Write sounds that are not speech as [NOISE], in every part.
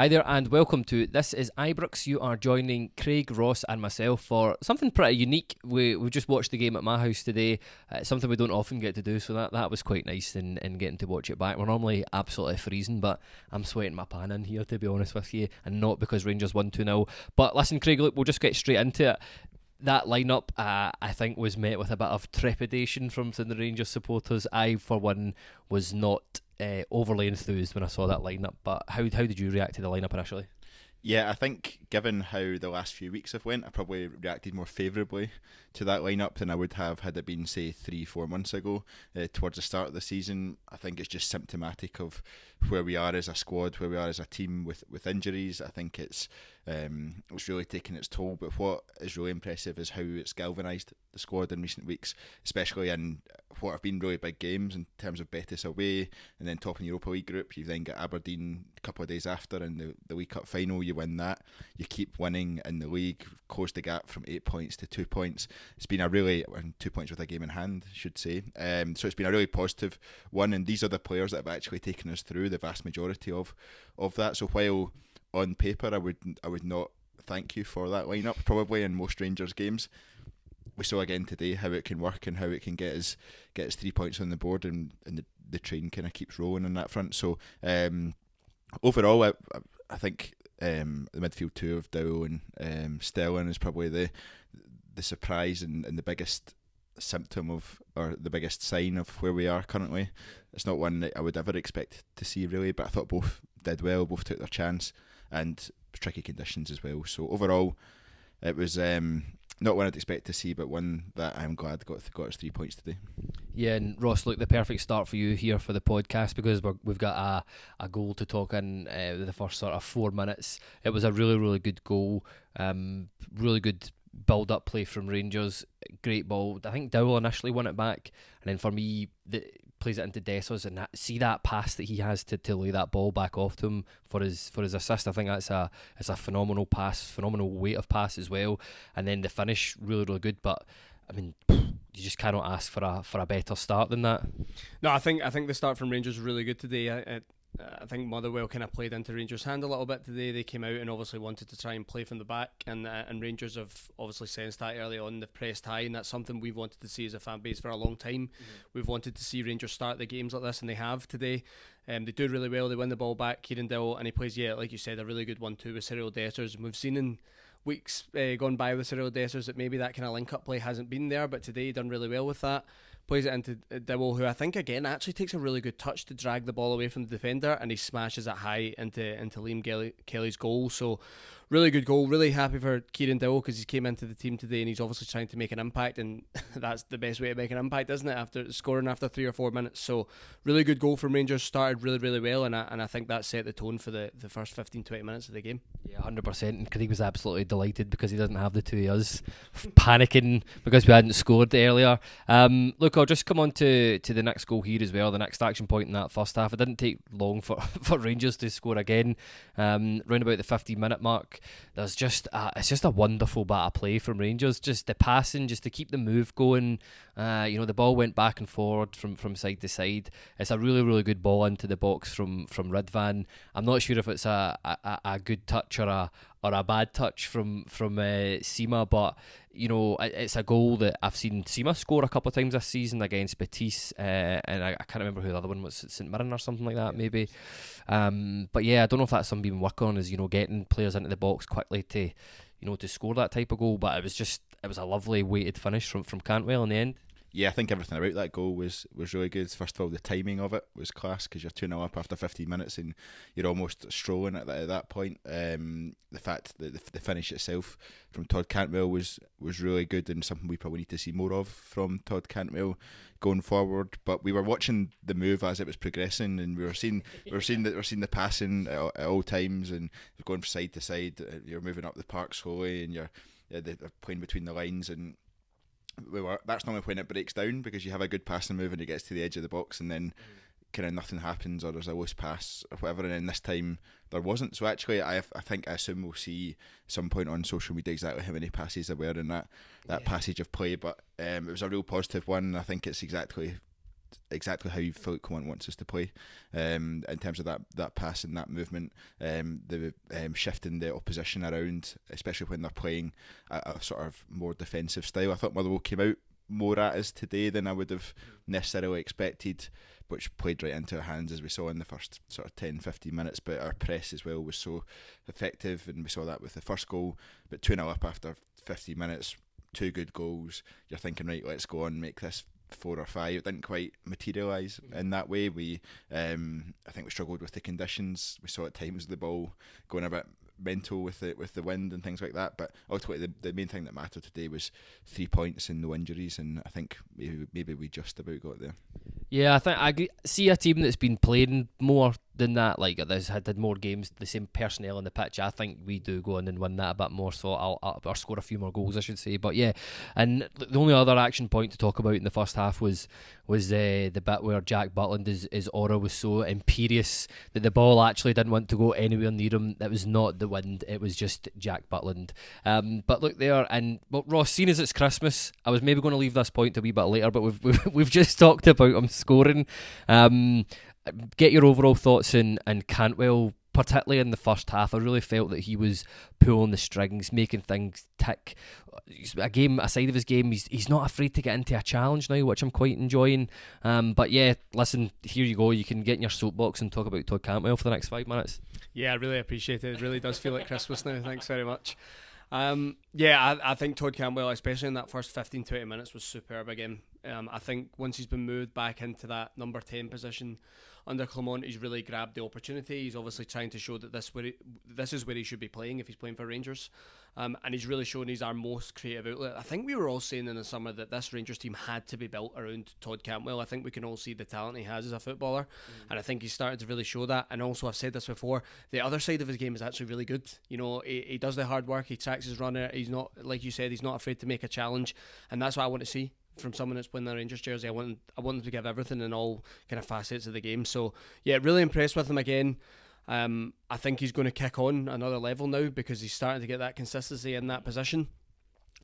Hi there and welcome to This is Ibrox. You are joining Craig, Ross and myself for something pretty unique. We, we just watched the game at my house today. Uh, something we don't often get to do, so that, that was quite nice in, in getting to watch it back. We're normally absolutely freezing, but I'm sweating my pan in here to be honest with you, and not because Rangers won 2-0. But listen Craig, look, we'll just get straight into it that lineup, uh, I think, was met with a bit of trepidation from some of the Rangers supporters. I, for one, was not uh, overly enthused when I saw that lineup. But how how did you react to the lineup initially? Yeah, I think given how the last few weeks have went, I probably reacted more favourably to that lineup than I would have had it been, say, three, four months ago. Uh, towards the start of the season, I think it's just symptomatic of where we are as a squad, where we are as a team with, with injuries. I think it's um, it's really taken its toll. But what is really impressive is how it's galvanised the squad in recent weeks, especially in what have been really big games in terms of Betis away and then top in the Europa League group. You then get Aberdeen a couple of days after in the, the League Cup final. You win that. You keep winning in the league, close the gap from eight points to two points. It's been a really, two points with a game in hand, should say. Um, so it's been a really positive one. And these are the players that have actually taken us through the vast majority of, of that. So while on paper, I would I would not thank you for that lineup probably in most Rangers games. We saw again today how it can work and how it can get us get us three points on the board and, and the, the train kind of keeps rolling on that front. So um, overall, I, I think um, the midfield two of Dow and um, Sterling is probably the the surprise and, and the biggest symptom of or the biggest sign of where we are currently. It's not one that I would ever expect to see really, but I thought both did well, both took their chance and tricky conditions as well. So overall, it was um, not one I'd expect to see, but one that I'm glad got got us three points today. Yeah, and Ross, look, the perfect start for you here for the podcast because we have got a, a goal to talk in uh, the first sort of four minutes. It was a really, really good goal, um, really good build up play from Rangers. Great ball. I think Dowell initially won it back, and then for me, the plays it into Dessers and that, see that pass that he has to, to lay that ball back off to him for his for his assist. I think that's a it's a phenomenal pass, phenomenal weight of pass as well. And then the finish really really good. But I mean, [SNIFFS] you just cannot ask for a for a better start than that. No, I think I think the start from Rangers was really good today. I think Motherwell kind of played into Rangers' hand a little bit today. They came out and obviously wanted to try and play from the back, and uh, and Rangers have obviously sensed that early on. They've pressed high, and that's something we've wanted to see as a fan base for a long time. Mm-hmm. We've wanted to see Rangers start the games like this, and they have today. Um, they do really well. They win the ball back. Kieran Dowell, and he plays, yeah, like you said, a really good one too with Cyril Dessers. And we've seen in weeks uh, gone by with Cyril Dessers that maybe that kind of link up play hasn't been there, but today he done really well with that plays it into Dowell, who I think again actually takes a really good touch to drag the ball away from the defender, and he smashes it high into into Liam Kelly's goal. So really good goal. Really happy for Kieran Dowell because he came into the team today and he's obviously trying to make an impact, and [LAUGHS] that's the best way to make an impact, isn't it? After scoring after three or four minutes, so really good goal from Rangers. Started really really well, and I, and I think that set the tone for the, the first 15 20 minutes of the game. Yeah, hundred percent. And Craig was absolutely delighted because he doesn't have the two of us panicking because we hadn't scored earlier. Um, look, I'll just come on to, to the next goal here as well, the next action point in that first half. It didn't take long for, [LAUGHS] for Rangers to score again. Um, round about the 15 minute mark, there's just a, it's just a wonderful bit of play from Rangers. Just the passing, just to keep the move going. Uh, you know, the ball went back and forward from, from side to side. It's a really, really good ball into the box from, from Ridvan. I'm not sure if it's a, a, a good touch or a or a bad touch from from uh, Sima, but you know it's a goal that I've seen Sima score a couple of times this season against Betis, uh, and I, I, can't remember who the other one was, St Mirren or something like that, maybe. Um, but yeah, I don't know if that's something been working on, is you know getting players into the box quickly to, you know, to score that type of goal. But it was just it was a lovely weighted finish from from Cantwell in the end yeah, I think everything about that goal was was really good. First of all, the timing of it was class because you're 2 0 up after 15 minutes and you're almost strolling at that, at that point. Um, the fact that the, the, finish itself from Todd Cantwell was, was really good and something we probably need to see more of from Todd Cantwell going forward. But we were watching the move as it was progressing and we were seeing we were seeing we were seeing the passing at, at all times and going from side to side. You're moving up the park slowly and you're, they're playing between the lines and that's normally when it breaks down because you have a good passing move and it gets to the edge of the box and then mm. kind of nothing happens or there's a loose pass or whatever. And then this time there wasn't. So actually, I I think I assume we'll see some point on social media exactly how many passes there were in that that yeah. passage of play. But um, it was a real positive one. I think it's exactly exactly how Philippe Clement wants us to play um, in terms of that that pass and that movement, um, the um, shifting the opposition around, especially when they're playing a, a, sort of more defensive style. I thought Motherwell came out more at us today than I would have necessarily expected, which played right into our hands as we saw in the first sort of 10 15 minutes. But our press as well was so effective, and we saw that with the first goal. But 2 0 up after 50 minutes, two good goals. You're thinking, right, let's go on, make this four or five. It didn't quite materialise in that way. We, um, I think, we struggled with the conditions. We saw at times the ball going a bit mental with it with the wind and things like that. But ultimately, the, the main thing that mattered today was three points and no injuries, and I think maybe maybe we just about got there. Yeah, I think I see a team that's been playing more than that. Like there's had, more games, the same personnel on the pitch. I think we do go on and win that a bit more. So I'll, I'll or score a few more goals, I should say. But yeah, and the only other action point to talk about in the first half was was uh, the bit where Jack Butland his, his aura was so imperious that the ball actually didn't want to go anywhere near him. It was not the wind; it was just Jack Butland. Um, but look there, and well, Ross, seeing as it's Christmas, I was maybe going to leave this point a wee bit later, but we've [LAUGHS] we've, we've just talked about him scoring. Um, get your overall thoughts in and Cantwell particularly in the first half, I really felt that he was pulling the strings, making things tick. A game, a side of his game, he's he's not afraid to get into a challenge now, which I'm quite enjoying. Um, but yeah, listen, here you go. You can get in your soapbox and talk about Todd Cantwell for the next five minutes. Yeah, I really appreciate it. It really does feel like Christmas now. Thanks very much. Um, yeah, I, I, think Todd Cantwell, especially in that first 15 20 minutes, was superb again. Um, I think once he's been moved back into that number 10 position, under Clement, he's really grabbed the opportunity. He's obviously trying to show that this where he, this is where he should be playing if he's playing for Rangers, um, and he's really shown he's our most creative outlet. I think we were all saying in the summer that this Rangers team had to be built around Todd Cantwell. I think we can all see the talent he has as a footballer, mm. and I think he's started to really show that. And also, I've said this before, the other side of his game is actually really good. You know, he, he does the hard work, he tracks his runner. He's not like you said, he's not afraid to make a challenge, and that's what I want to see from someone that's playing the Rangers jersey. I want I want them to give everything in all kind of facets of the game. So yeah, really impressed with him again. Um, I think he's going to kick on another level now because he's starting to get that consistency in that position,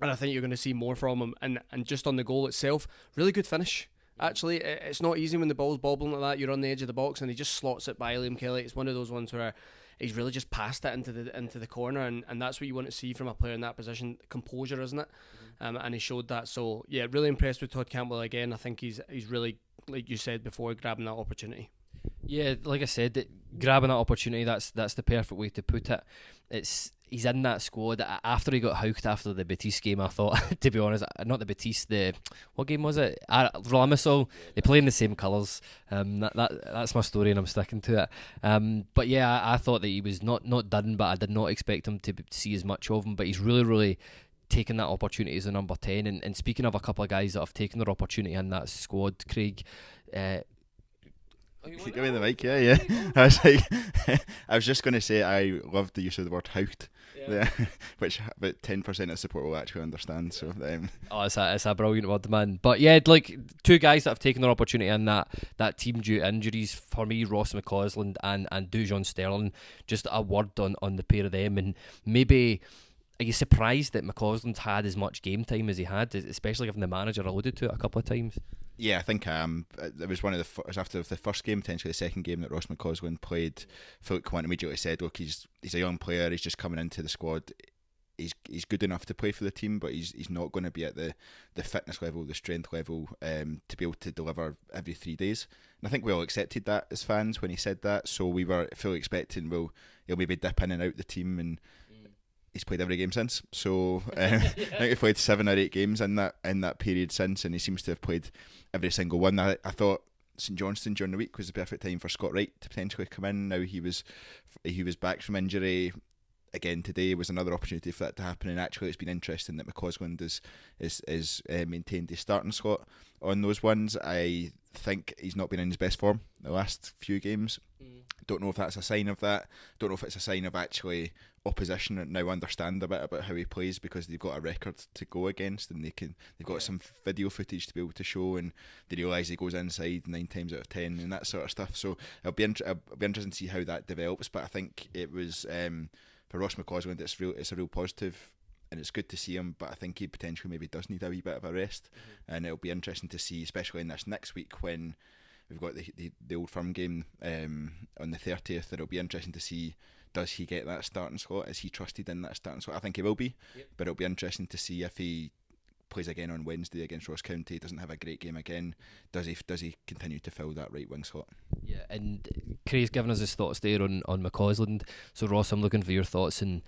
and I think you're going to see more from him. And and just on the goal itself, really good finish. Actually, it's not easy when the ball's bobbling like that. You're on the edge of the box and he just slots it by Liam Kelly. It's one of those ones where he's really just passed it into the into the corner, and, and that's what you want to see from a player in that position. Composure, isn't it? Mm-hmm. Um, and he showed that. So yeah, really impressed with Todd Cantwell again. I think he's he's really like you said before, grabbing that opportunity. Yeah, like I said, grabbing that opportunity that's that's the perfect way to put it. It's he's in that squad after he got hooked after the Betis game. I thought, [LAUGHS] to be honest, not the Betis, the what game was it? Uh, Limassol. They play in the same colours. Um, that, that that's my story, and I'm sticking to it. Um, but yeah, I, I, thought that he was not not done, but I did not expect him to see as much of him. But he's really, really taken that opportunity as a number ten. And, and speaking of a couple of guys that have taken their opportunity in that squad, Craig. Uh, Give me the mic, yeah, yeah. [LAUGHS] I was like, [LAUGHS] I was just going to say I loved the use of the word hout, yeah. [LAUGHS] which about ten percent of support will actually understand. So, um, Oh, it's a, it's a brilliant word, man. But yeah, like two guys that have taken their opportunity in that that team due to injuries for me, Ross McCausland and and Dujon Sterling. Just a word on on the pair of them, and maybe. Are you surprised that McCausland's had as much game time as he had, especially given the manager alluded to it a couple of times? yeah, I think um, it was one of the after the first game, potentially the second game that Ross McCausland played. Philip Quinn immediately said, "Look, he's he's a young player. He's just coming into the squad. He's he's good enough to play for the team, but he's he's not going to be at the, the fitness level, the strength level, um, to be able to deliver every three days." And I think we all accepted that as fans when he said that. So we were fully expecting, well, he'll maybe dip in and out the team and he's played every game since. So um, [LAUGHS] I think he played seven or eight games in that in that period since, and he seems to have played every single one. I, I thought St Johnstone during the week was the perfect time for Scott Wright to potentially come in. Now he was he was back from injury. Again today was another opportunity for that to happen, and actually it's been interesting that McCausland is is is uh, maintained his starting slot on those ones. I think he's not been in his best form the last few games. Mm. Don't know if that's a sign of that. Don't know if it's a sign of actually opposition now understand a bit about how he plays because they've got a record to go against and they can they've got yeah. some video footage to be able to show and they realise he goes inside nine times out of ten and that sort of stuff. So it'll be int- it'll be interesting to see how that develops. But I think it was um, for Ross McCausland, it's real it's a real positive and it's good to see him. But I think he potentially maybe does need a wee bit of a rest, mm-hmm. and it'll be interesting to see, especially in this next week when we've got the the, the old firm game um, on the thirtieth. It'll be interesting to see does he get that starting slot? Is he trusted in that starting slot? I think he will be, yep. but it'll be interesting to see if he plays again on Wednesday against Ross County. Doesn't have a great game again. Does he? Does he continue to fill that right wing slot? Yeah, and Craig's given us his thoughts there on on McCausland. So Ross, I'm looking for your thoughts, and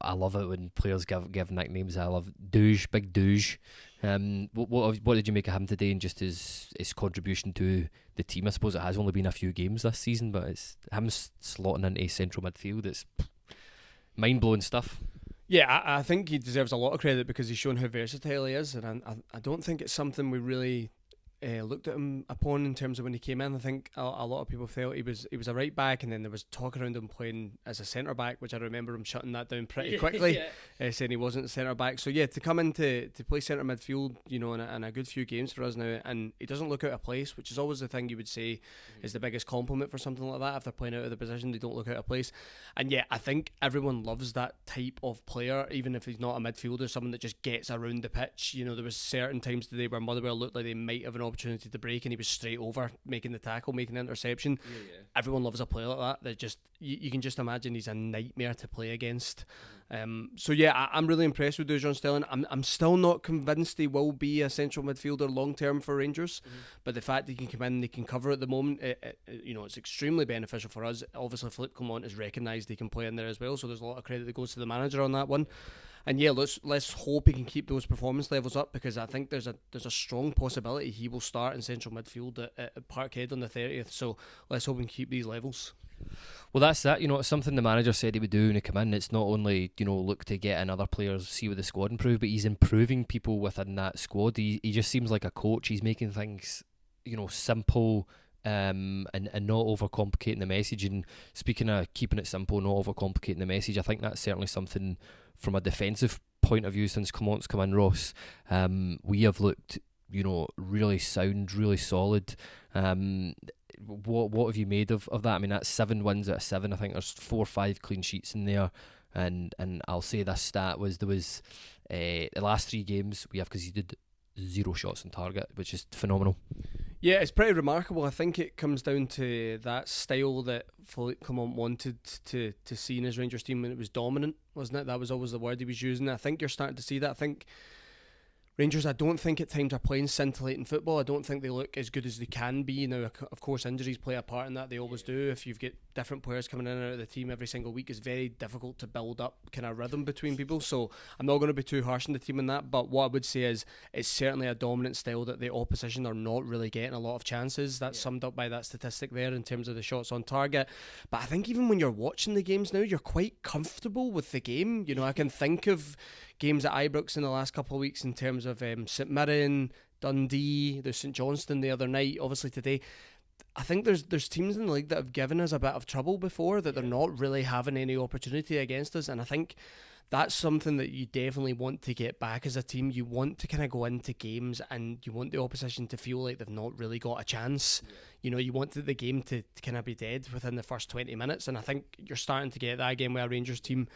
I love it when players give give nicknames. I love Douche, Big Douche. Um, what, what what did you make of him today, and just his his contribution to the team? I suppose it has only been a few games this season, but it's him slotting into central midfield. It's mind blowing stuff. Yeah, I, I, think he deserves a lot of credit because he's shown how versatile he is, and I, I don't think it's something we really uh, looked at him upon in terms of when he came in. I think a, a, lot of people felt he was he was a right back, and then there was talk around him playing as a centre back, which I remember him shutting that down pretty [LAUGHS] quickly, yeah. uh, saying he wasn't a centre back. So yeah, to come in to, to play centre midfield, you know, in a, in a, good few games for us now, and he doesn't look out of place, which is always the thing you would say mm-hmm. is the biggest compliment for something like that. If they're playing out of the position, they don't look out of place. And yeah, I think everyone loves that type of player, even if he's not a midfielder, someone that just gets around the pitch. You know, there was certain times today where Motherwell looked like they might have an opportunity to break and he was straight over making the tackle, making the interception. Yeah, yeah. Everyone loves a player like that. That just you, you, can just imagine he's a nightmare to play against. Um, so yeah, I, am really impressed with Dujon Sterling. I'm I'm still not convinced he will be a central midfielder long term for Rangers, mm-hmm. but the fact that he can come in, and he can cover at the moment, it, it, you know, it's extremely beneficial for us. Obviously, Philippe Clement has recognised he can play in there as well, so there's a lot of credit that goes to the manager on that one and yeah, let's let's hope he can keep those performance levels up because I think there's a there's a strong possibility he will start in central midfield at, at Parkhead on the thirtieth. So let's hope he can keep these levels. Well, that's that. You know, it's something the manager said he would do when he come in. It's not only you know look to get in other players, see what the squad improve, but he's improving people within that squad. He he just seems like a coach. He's making things you know simple. Um, and, and not overcomplicating the message. And speaking of keeping it simple, not overcomplicating the message, I think that's certainly something from a defensive point of view since Clement's come in, Ross. Um, we have looked, you know, really sound, really solid. Um, what what have you made of, of that? I mean, that's seven wins out of seven. I think there's four or five clean sheets in there, and and I'll say this stat was there was uh, the last three games we have conceded zero shots on target, which is phenomenal. Yeah, it's pretty remarkable. I think it comes down to that style that Philippe Clement wanted to to see in his Rangers team when it was dominant, wasn't it? That was always the word he was using. I think you're starting to see that. I think Rangers, I don't think at times are playing scintillating football. I don't think they look as good as they can be. Now, of course, injuries play a part in that. They always do. If you've got different players coming in and out of the team every single week, it's very difficult to build up kind of rhythm between people. So I'm not going to be too harsh on the team in that. But what I would say is it's certainly a dominant style that the opposition are not really getting a lot of chances. That's yeah. summed up by that statistic there in terms of the shots on target. But I think even when you're watching the games now, you're quite comfortable with the game. You know, I can think of games at Ibrox in the last couple of weeks in terms of um, St Mirren, Dundee, the St Johnstone the other night, obviously today. I think there's there's teams in the league that have given us a bit of trouble before that they're not really having any opportunity against us, and I think that's something that you definitely want to get back as a team. You want to kind of go into games and you want the opposition to feel like they've not really got a chance. Yeah. You know, you want the game to, to kind of be dead within the first 20 minutes. And I think you're starting to get that again with a Rangers team.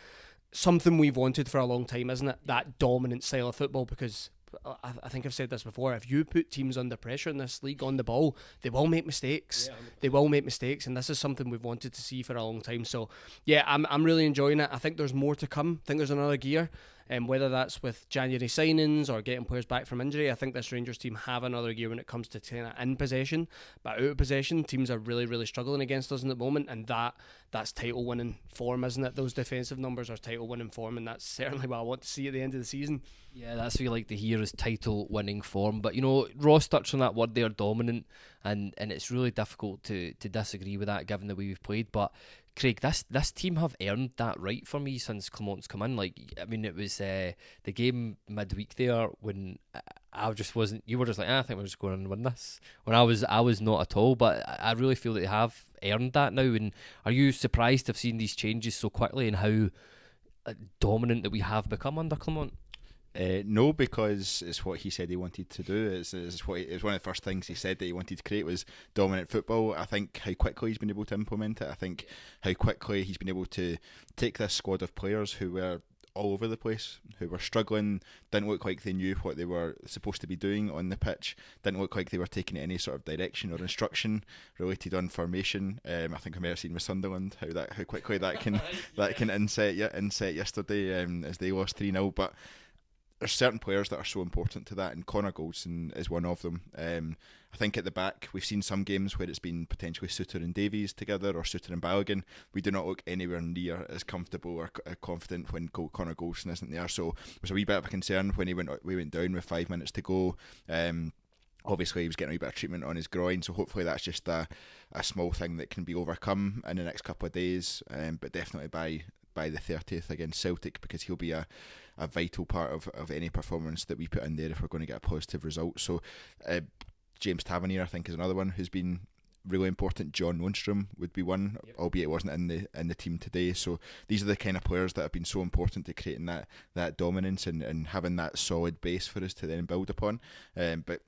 Something we've wanted for a long time, isn't it? That dominant style of football because uh, I, I think I've said this before. If you put teams under pressure in this league on the ball, they will make mistakes. Yeah, they will make mistakes, and this is something we've wanted to see for a long time. So, yeah, I'm I'm really enjoying it. I think there's more to come. I think there's another gear. Um, whether that's with January signings or getting players back from injury, I think this Rangers team have another gear when it comes to in possession. But out of possession, teams are really, really struggling against us in the moment, and that that's title winning form, isn't it? Those defensive numbers are title winning form, and that's [LAUGHS] certainly what I want to see at the end of the season. Yeah, that's what you like to hear is title winning form. But you know, Ross touched on that word there, dominant, and and it's really difficult to to disagree with that given the way we've played. But Craig, this this team have earned that right for me since Clement's come in. Like, I mean, it was uh, the game midweek there when I just wasn't. You were just like, ah, I think we're just going to win this. When I was, I was not at all. But I really feel that they have earned that now. And are you surprised to have seen these changes so quickly and how uh, dominant that we have become under Clement? Uh, no, because it's what he said he wanted to do. It's, it's what he, it's one of the first things he said that he wanted to create was dominant football. I think how quickly he's been able to implement it. I think how quickly he's been able to take this squad of players who were all over the place, who were struggling, didn't look like they knew what they were supposed to be doing on the pitch, didn't look like they were taking any sort of direction or instruction related on formation. Um, I think I may have seen with Sunderland how that how quickly that can [LAUGHS] that can inset yeah, inset yesterday um, as they lost three 0 But there's certain players that are so important to that, and Connor Goldson is one of them. Um, I think at the back we've seen some games where it's been potentially Souttar and Davies together, or Souttar and Balogun. We do not look anywhere near as comfortable or uh, confident when Connor Goldson isn't there. So it was a wee bit of a concern when he went we went down with five minutes to go. Um, obviously he was getting a wee bit of treatment on his groin, so hopefully that's just a, a small thing that can be overcome in the next couple of days. Um, but definitely by by the 30th against Celtic because he'll be a, a vital part of, of any performance that we put in there if we're going to get a positive result. So, uh, James Tavernier, I think, is another one who's been really important. John Lundstram would be one, yep. albeit wasn't in the in the team today. So these are the kind of players that have been so important to creating that that dominance and, and having that solid base for us to then build upon. Um, but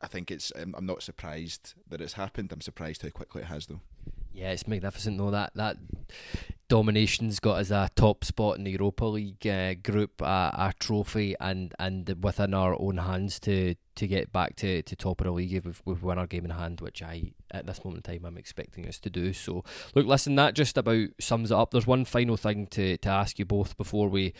I think it's um, I'm not surprised that it's happened. I'm surprised how quickly it has though. Yeah, it's magnificent though. That that domination's got us a top spot in the Europa League uh, group, uh, a trophy, and and within our own hands to to get back to, to top of the league if we've, won our game in hand, which I, at this moment in time, I'm expecting us to do. So, look, listen, that just about sums it up. There's one final thing to, to ask you both before we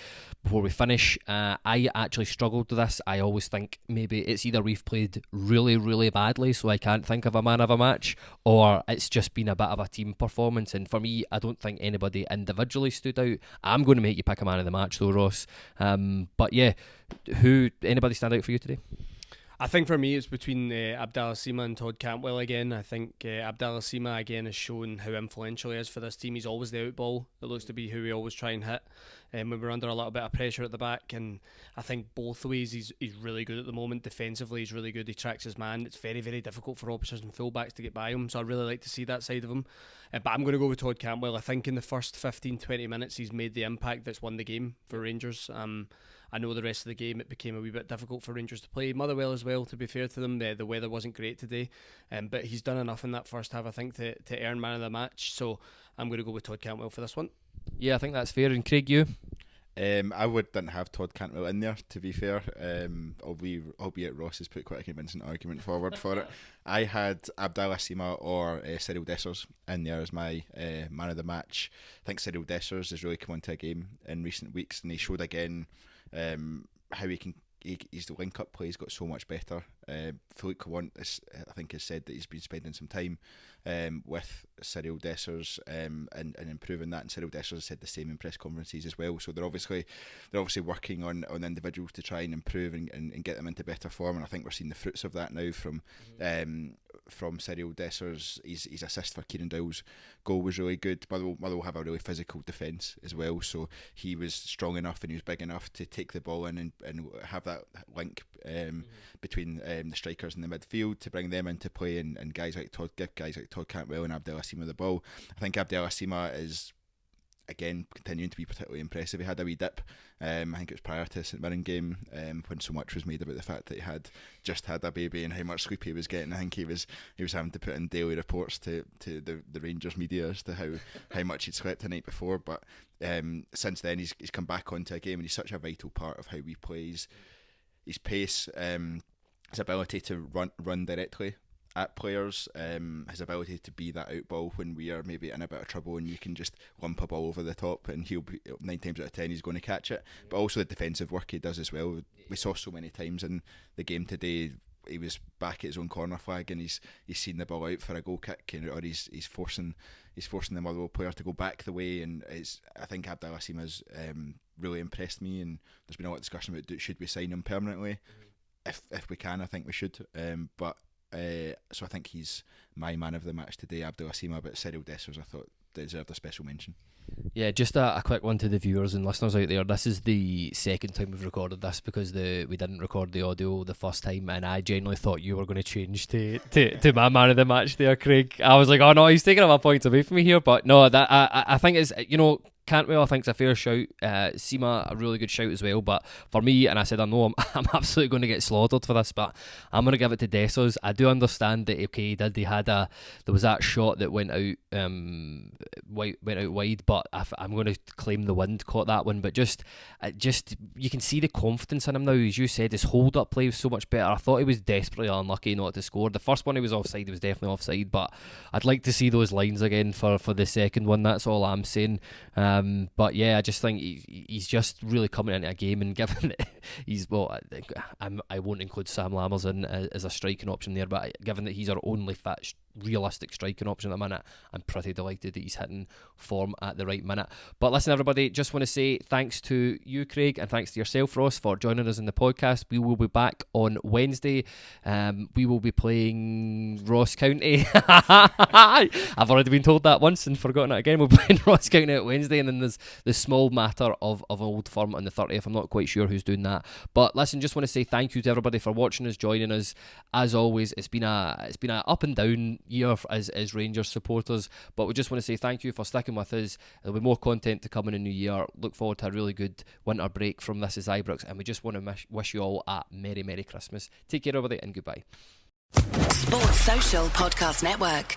before we finish. Uh, I actually struggled with this. I always think maybe it's either we've played really, really badly, so I can't think of a man of a match, or it's just been a bit of a team performance. And for me, I don't think anybody individually stood out. I'm going to make you pick a man of the match, though, Ross. Um, but yeah, who anybody stand out for you today? I think for me it's between uh, Abdallah Sima and Todd Cantwell again. I think uh, Abdallah Sima again has shown how influential he is for this team. He's always the outball. It looks to be who we always try and hit. Um, when we're under a little bit of pressure at the back, and I think both ways he's he's really good at the moment. Defensively, he's really good. He tracks his man. It's very very difficult for opposition fullbacks to get by him. So I really like to see that side of him. Uh, but I'm going to go with Todd Cantwell. I think in the first 15 20 minutes he's made the impact that's won the game for Rangers. Um, I know the rest of the game it became a wee bit difficult for Rangers to play. Motherwell as well, to be fair to them, the, the weather wasn't great today, um, but he's done enough in that first half, I think, to, to earn man of the match. So I'm going to go with Todd Cantwell for this one. Yeah, I think that's fair. And Craig, you? Um, I wouldn't have Todd Cantwell in there, to be fair. Um, albeit, albeit Ross has put quite a convincing argument forward for it. [LAUGHS] I had Abdallah Sima or uh, Cyril Dessers in there as my uh, man of the match. I think Cyril Dessers has really come into a game in recent weeks, and he showed again um, how he can he, he's the link up play. He's got so much better. Uh, Philippe Clement, I think, has said that he's been spending some time um, with Cyril Dessers um, and, and improving that. And Cyril Dessers said the same in press conferences as well. So they're obviously they're obviously working on, on individuals to try and improve and, and, and get them into better form. And I think we're seeing the fruits of that now from mm-hmm. um, from Cyril Dessers. His, his assist for Kieran Dowell's goal was really good. Motherwell, Motherwell have a really physical defence as well, so he was strong enough and he was big enough to take the ball in and, and have that link um, mm-hmm. between um, the strikers in the midfield to bring them into play and, and guys like Todd give guys like Todd Cantwell and Abdallah Sima the ball. I think Abdallah Sima is again continuing to be particularly impressive. He had a wee dip, um, I think it was prior to St Mirren game, um, when so much was made about the fact that he had just had a baby and how much sleep he was getting. I think he was he was having to put in daily reports to, to the, the Rangers media as to how, how much he'd slept the night before. But um, since then, he's he's come back onto a game and he's such a vital part of how we play. His, his pace, um, his ability to run run directly at players, um, his ability to be that out ball when we are maybe in a bit of trouble and you can just lump a ball over the top and he'll be nine times out of ten he's going to catch it. But also the defensive work he does as well. We saw so many times in the game today. He was back at his own corner flag and he's he's seen the ball out for a goal kick and, or he's he's forcing he's forcing the Motherwell player to go back the way and it's I think Abdel has um, really impressed me and there's been a lot of discussion about should we sign him permanently. If, if we can, I think we should. Um, but uh, so I think he's my man of the match today, Abdallah Sima, but Cyril Dessers I thought deserved a special mention. Yeah, just a, a, quick one to the viewers and listeners out there. This is the second time we've recorded this because the we didn't record the audio the first time, and I genuinely thought you were going to change to, to, to my man of the match there, Craig. I was like, oh no, he's taking my points away from me here, but no, that I I think it's you know Cantwell, I think, is a fair shout. Uh, Sima, a really good shout as well. But for me, and I said I know I'm, [LAUGHS] I'm absolutely going to get slaughtered for this, but I'm going to give it to Dessers. I do understand that okay, did he had a there was that shot that went out um went out wide, but I, am going to claim the wind caught that one. But just uh, just you can see the confidence in him now. As you said, his hold up play was so much better. I thought he was desperately unlucky not to score. The first one he was offside, he was definitely offside. But I'd like to see those lines again for for the second one. That's all I'm saying. Um, um, but yeah, I just think he, he's just really coming into a game, and [LAUGHS] given he's well, I, I won't include Sam Lammers in as, as a striking option there, but given that he's our only fit realistic striking option at the minute. I'm pretty delighted that he's hitting form at the right minute. But listen, everybody, just want to say thanks to you, Craig, and thanks to yourself, Ross, for joining us in the podcast. We will be back on Wednesday. Um, we will be playing Ross County. [LAUGHS] I've already been told that once and forgotten it again. We're [LAUGHS] playing Ross County at Wednesday, and then there's the small matter of, of Old Firm on the 30th. I'm not quite sure who's doing that. But listen, just want to say thank you to everybody for watching us, joining us. As always, it's been a it's been a up and down year as, as Rangers supporters. But we just want to say thank you for sticking with us. There'll be more content to come in the new year. Look forward to a really good winter break from This Is Ibrox. And we just want to wish you all a Merry, Merry Christmas. Take care, everybody, and goodbye. Sports Social Podcast Network.